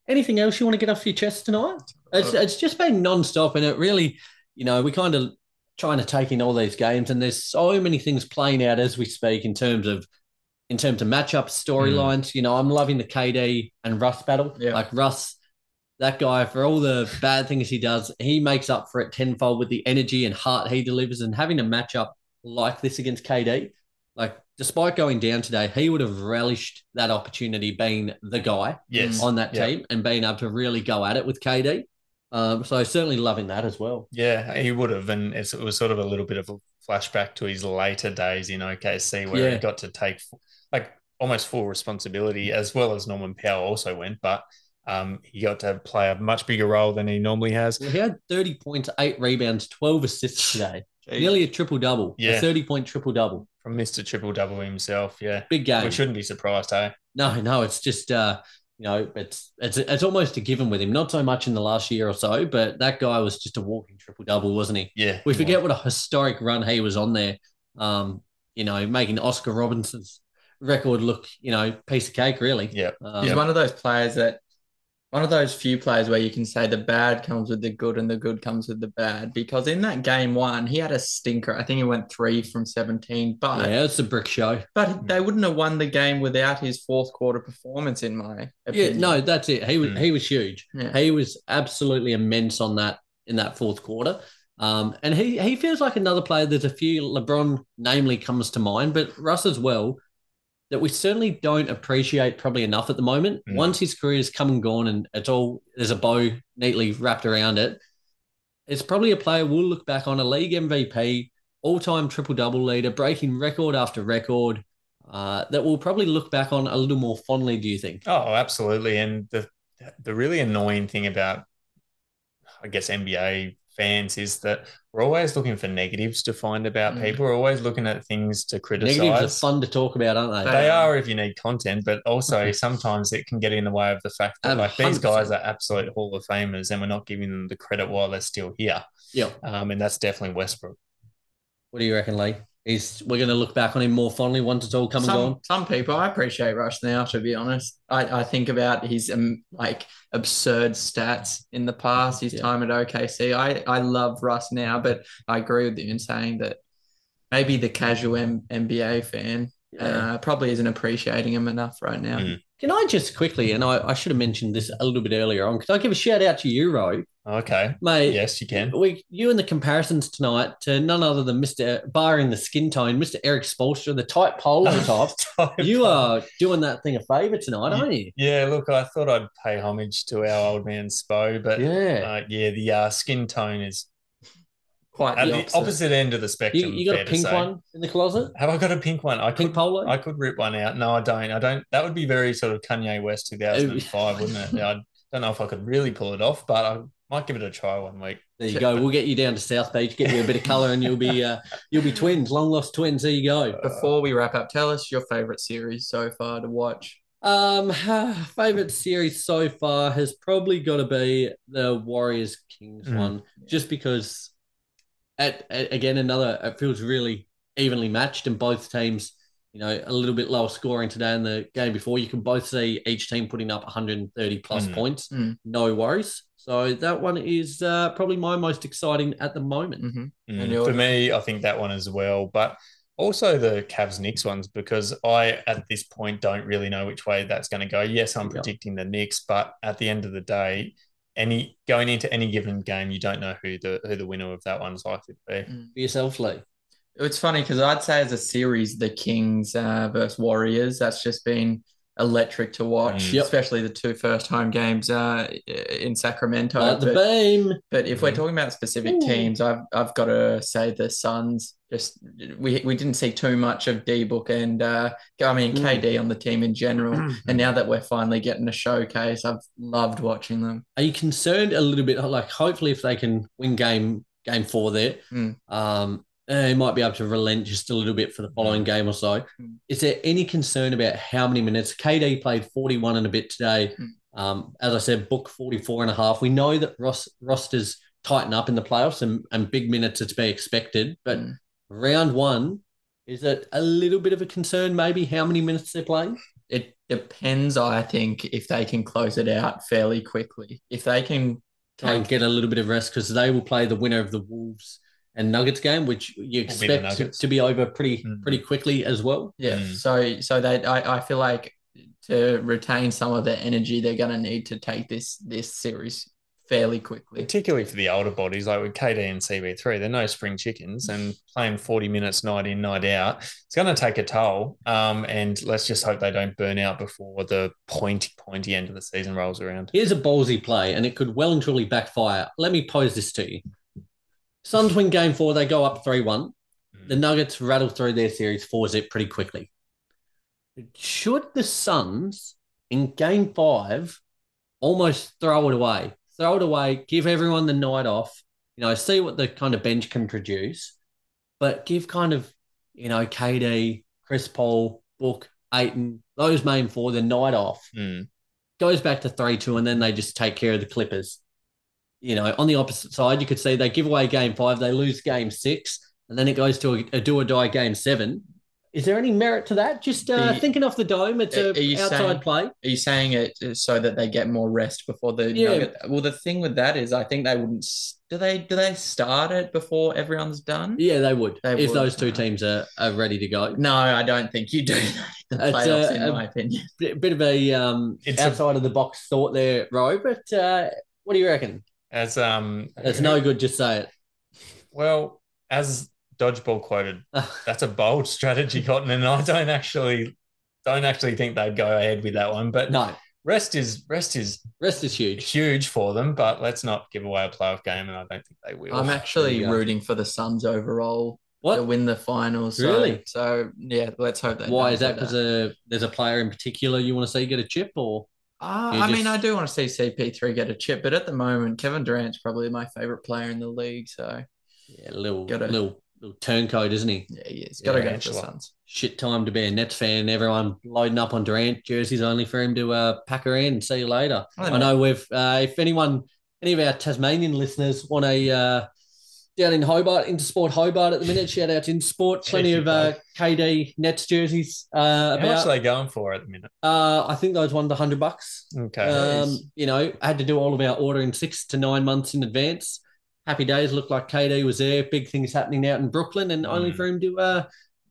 anything else you want to get off your chest tonight? It's, it's just been non-stop and it really, you know, we kind of trying to take in all these games and there's so many things playing out as we speak in terms of in terms of matchup storylines. You know, I'm loving the KD and Russ battle. Yeah. Like Russ, that guy, for all the bad things he does, he makes up for it tenfold with the energy and heart he delivers. And having a matchup like this against KD, like despite going down today, he would have relished that opportunity being the guy yes. on that Yeah. team and being able to really go at it with KD. Um, so certainly loving that as well. Yeah, he would have, and it was sort of a little bit of a flashback to his later days in OKC, where Yeah. he got to take almost full responsibility, as well as Norman Powell also went, but um, he got to play a much bigger role than he normally has. Well, he had 30 points, eight rebounds, 12 assists today. Nearly a triple double. Yeah. A 30 point triple double. From Mister Triple Double himself, yeah, Big game. we shouldn't be surprised, eh? No, no, it's just uh, you know, it's it's it's almost a given with him. Not so much in the last year or so, but that guy was just a walking triple double, wasn't he? Yeah, We forget what a historic run he was on there. Um, you know, making Oscar Robertson's record look, you know, piece of cake, really. Yeah, Um, He's one of those players that one of those few players where you can say the bad comes with the good and the good comes with the bad. Because in that game one, he had a stinker. I think he went three from 17, but yeah, it's a brick show. but they wouldn't have won the game without his fourth quarter performance, in my Yeah, no, that's it. He was Mm. he was huge. Yeah. He was absolutely immense on that in that fourth quarter. Um, and he he feels like another player. There's a few LeBron, namely, comes to mind, but Russ as well. That we certainly don't appreciate probably enough at the moment. Mm. Once his career's come and gone, and it's all there's a bow neatly wrapped around it. It's probably a player we'll look back on a league MVP, all-time triple-double leader, breaking record after record. Uh, that we'll probably look back on a little more fondly. Do you think? Oh, absolutely. And the the really annoying thing about, I guess, NBA fans is that we're always looking for negatives to find about Mm. people. We're always looking at things to criticize. Negatives are fun to talk about, aren't they? They are if you need content, but also sometimes it can get in the way of the fact that Um, like these 100%. guys are absolute Hall of Famers, and we're not giving them the credit while they're still here. Yeah. Um, and that's definitely Westbrook. What do you reckon, Lee? Is we're going to look back on him more fondly once it's all come and some, gone? some people I appreciate Russ now, to be honest. I, I think about his um, like absurd stats in the past, his Yeah. time at OKC. I, I love Russ now, but I agree with you in saying that maybe the casual M- NBA fan uh, probably isn't appreciating him enough right now. Mm. Can I just quickly, and I, I should have mentioned this a little bit earlier on, can I give a shout out to you, Ro? Okay. Mate, Yes, you can. we you and the comparisons tonight to none other than Mr. Barring the skin tone, Mr. Erik Spoelstra, the tight polo top. you are doing that thing a favour tonight, aren't you? Yeah, look, I thought I'd pay homage to our old man Spo, but Yeah. uh, yeah, the uh, skin tone is Quite at the opposite. opposite end of the spectrum. you got fair a pink one in the closet? Have I got a pink one? I Pink could, polo? I could rip one out. No, I don't. I don't. That would be very sort of Kanye West 2005, wouldn't it? I don't know if I could really pull it off, but I might give it a try one week. There you go. We'll get you down to South Beach, get you a bit of colour, and you'll be uh, you'll be twins, long lost twins. There you go. Before we wrap up, tell us your favorite series so far to watch. Um, favorite series so far has probably got to be the Warriors Kings Mm. one, just because, at, at again another it feels really evenly matched, and both teams, you know, a little bit lower scoring today in the game before. You can both see each team putting up 130 plus Mm. points, Mm. no worries. So that one is uh, probably my most exciting at the moment. hmm Mm, And? For me, I think that one as well, but also the Cavs Knicks ones because I at this point don't really know which way that's going to go. Yes, I'm Yeah. predicting the Knicks, but at the end of the day, any going into any given game, you don't know who the who the winner of that one's likely to be. For yourself, Lee. It's funny because I'd say as a series, the Kings uh, versus Warriors, that's just been electric to watch, Mm. Yep. especially the two first home games uh, in Sacramento. Like the but, beam. but if we're Mhm. talking about specific Ooh. teams, I've I've got to say the Suns. Just we we didn't see too much of D Book and uh, I mean Mm. KD on the team in general. and now that we're finally getting a showcase, I've loved watching them. Are you concerned a little bit? Like, hopefully, if they can win game game four there, Mm. um, they might be able to relent just a little bit for the following game or so. Mm. Is there any concern about how many minutes? KD played 41 and a bit today. Mm. Um, as I said, book 44 and a half. We know that Ross, rosters tighten up in the playoffs and, and big minutes are to be expected. But Mm. round one, is it a little bit of a concern maybe how many minutes they're playing? It depends, I think, if they can close it out fairly quickly. If they can Try and get a little bit of rest because they will play the winner of the Wolves and Nuggets game, which you Will be expect to, to be over pretty Mm. pretty quickly as well. Yeah. Mm. So so they I, I feel like to retain some of their energy, they're gonna need to take this this series fairly quickly. Particularly for the older bodies, like with KD and CB3, they're no spring chickens and playing 40 minutes night in, night out, it's going to take a toll. Um, and let's just hope they don't burn out before the pointy, pointy end of the season rolls around. Here's a ballsy play, and it could well and truly backfire. Let me pose this to you. Suns win game four, they go up 3 1. The Nuggets rattle through their series 4 zip pretty quickly. Should the Suns in game five almost throw it away? Throw it away, give everyone the night off, you know, see what the kind of bench can produce, but give kind of, you know, KD, Chris Paul, Book, Ayton, those main four the night off Mm. goes back to 3 2, and then they just take care of the Clippers. You know, on the opposite side, you could see they give away game five, they lose game six, and then it goes to a, a do or die game seven. Is there any merit to that? Just uh, The- thinking off the dome, it's a outside saying- play. Are you saying it so that they get more rest before the Yeah. Nugget? Well, the thing with that is, I think they wouldn't. Do they? Do they start it before everyone's done? Yeah, they would They if would, those two uh, teams are, are ready to go. No, I don't think you do in the playoffs, uh, in a- my opinion. Bit, bit of a um, It's a- outside of the box thought there, Ro. But uh, what do you reckon? As um, It's no good. Just say it. well, as Dodgeball quoted, that's a bold strategy, Cotton, and I don't actually don't actually think they'd go ahead with that one. But no, rest is rest is rest is huge. huge for them, but let's not give away a playoff game, and I don't think they will. I'm actually There rooting for the Suns overall to win the finals. So, Really? So yeah, let's hope that. Why is that? Because uh, there's a player in particular you want to see get a chip, or Uh, I mean, I do want to see CP3 get a chip, but at the moment, Kevin Durant's probably my favorite player in the league. So yeah, little Gotta- little little turncoat, isn't he? yeah, he is. Got to Yeah, go for the Suns. Shit time to be a Nets fan. Everyone loading up on Durant jerseys only for him to uh, pack her in and see you later. I I know we've. Uh, if anyone, any of our Tasmanian listeners want a uh, down in Hobart, Intersport Hobart at the minute. Shout out to Intersport. Plenty of uh, KD Nets jerseys. Uh, How much are they going for at the minute? Uh, I think those ones a hundred bucks. Okay. Um, you know, I had to do all of our ordering six to nine months in advance. Happy days looked like KD was there. Big things happening out in Brooklyn, and only Mm. for him to uh,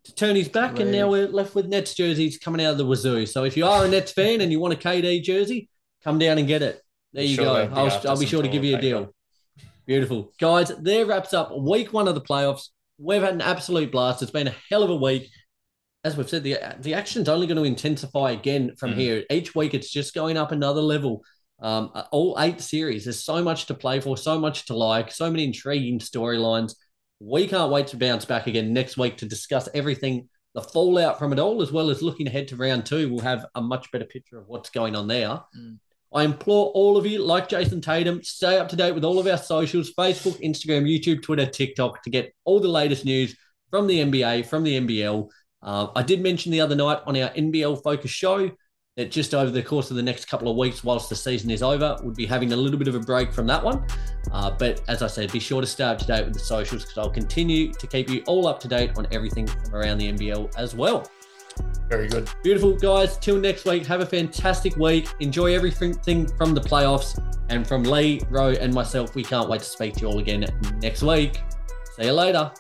to turn his back. And now we're left with Nets jerseys coming out of the wazoo. So if you are a Nets fan and you want a KD jersey, come down and get it. There you sure go. I'll, I'll be sure to give you a deal. Beautiful. Guys, there wraps up week one of the playoffs. We've had an absolute blast. It's been a hell of a week. As we've said, the, the action's only going to intensify again from Mm. here. Each week, it's just going up another level. Um, all eight series. There's so much to play for, so much to like, so many intriguing storylines. We can't wait to bounce back again next week to discuss everything, the fallout from it all, as well as looking ahead to round two. We'll have a much better picture of what's going on there. Mm. I implore all of you, like Jayson Tatum, stay up to date with all of our socials Facebook, Instagram, YouTube, Twitter, TikTok to get all the latest news from the NBA, from the NBL. Uh, I did mention the other night on our NBL Focus show that just over the course of the next couple of weeks, whilst the season is over, we'll be having a little bit of a break from that one. Uh, but as I said, be sure to stay up to date with the socials because I'll continue to keep you all up to date on everything from around the NBL as well. Very good. Beautiful, guys. Till next week, have a fantastic week. Enjoy everything from the playoffs. And from Lee, Rowe, and myself, we can't wait to speak to you all again next week. See you later.